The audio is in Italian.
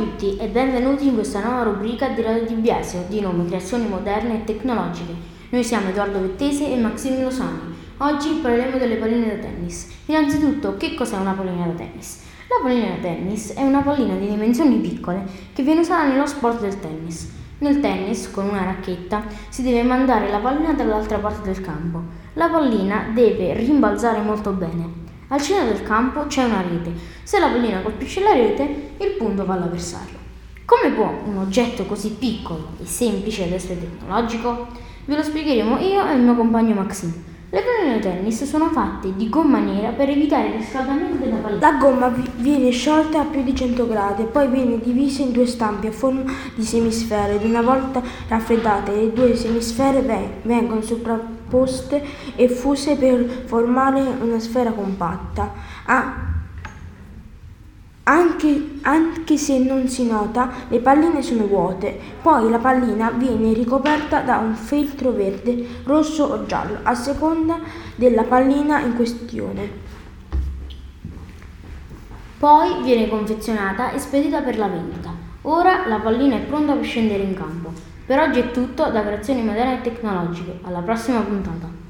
tutti e benvenuti in questa nuova rubrica di Radio Di Biasio di nome Creazioni moderne e tecnologiche. Noi siamo Edoardo Vettese e Maximo Losani. Oggi parleremo delle palline da tennis. Innanzitutto, che cos'è una pallina da tennis? La pallina da tennis è una pallina di dimensioni piccole che viene usata nello sport del tennis. Nel tennis, con una racchetta, si deve mandare la pallina dall'altra parte del campo. La pallina deve rimbalzare molto bene. Al centro del campo c'è una rete. Se la pallina colpisce la rete, il punto va all'avversario. Come può un oggetto così piccolo e semplice ad essere tecnologico? Ve lo spiegheremo io e il mio compagno Maxime. Le palline da tennis sono fatte di gomma nera per evitare il riscaldamento della pallina. La gomma viene sciolta a più di 100 gradi e poi viene divisa in due stampi a forma di semisfere ed una volta raffreddate le due semisfere vengono sovrapposte e fuse per formare una sfera compatta. Ah, anche, anche, se non si nota, le palline sono vuote. Poi la pallina viene ricoperta da un feltro verde, rosso o giallo, a seconda della pallina in questione. Poi viene confezionata e spedita per la vendita. Ora la pallina è pronta per scendere in campo. Per oggi è tutto da Creazioni Moderne e Tecnologiche. Alla prossima puntata.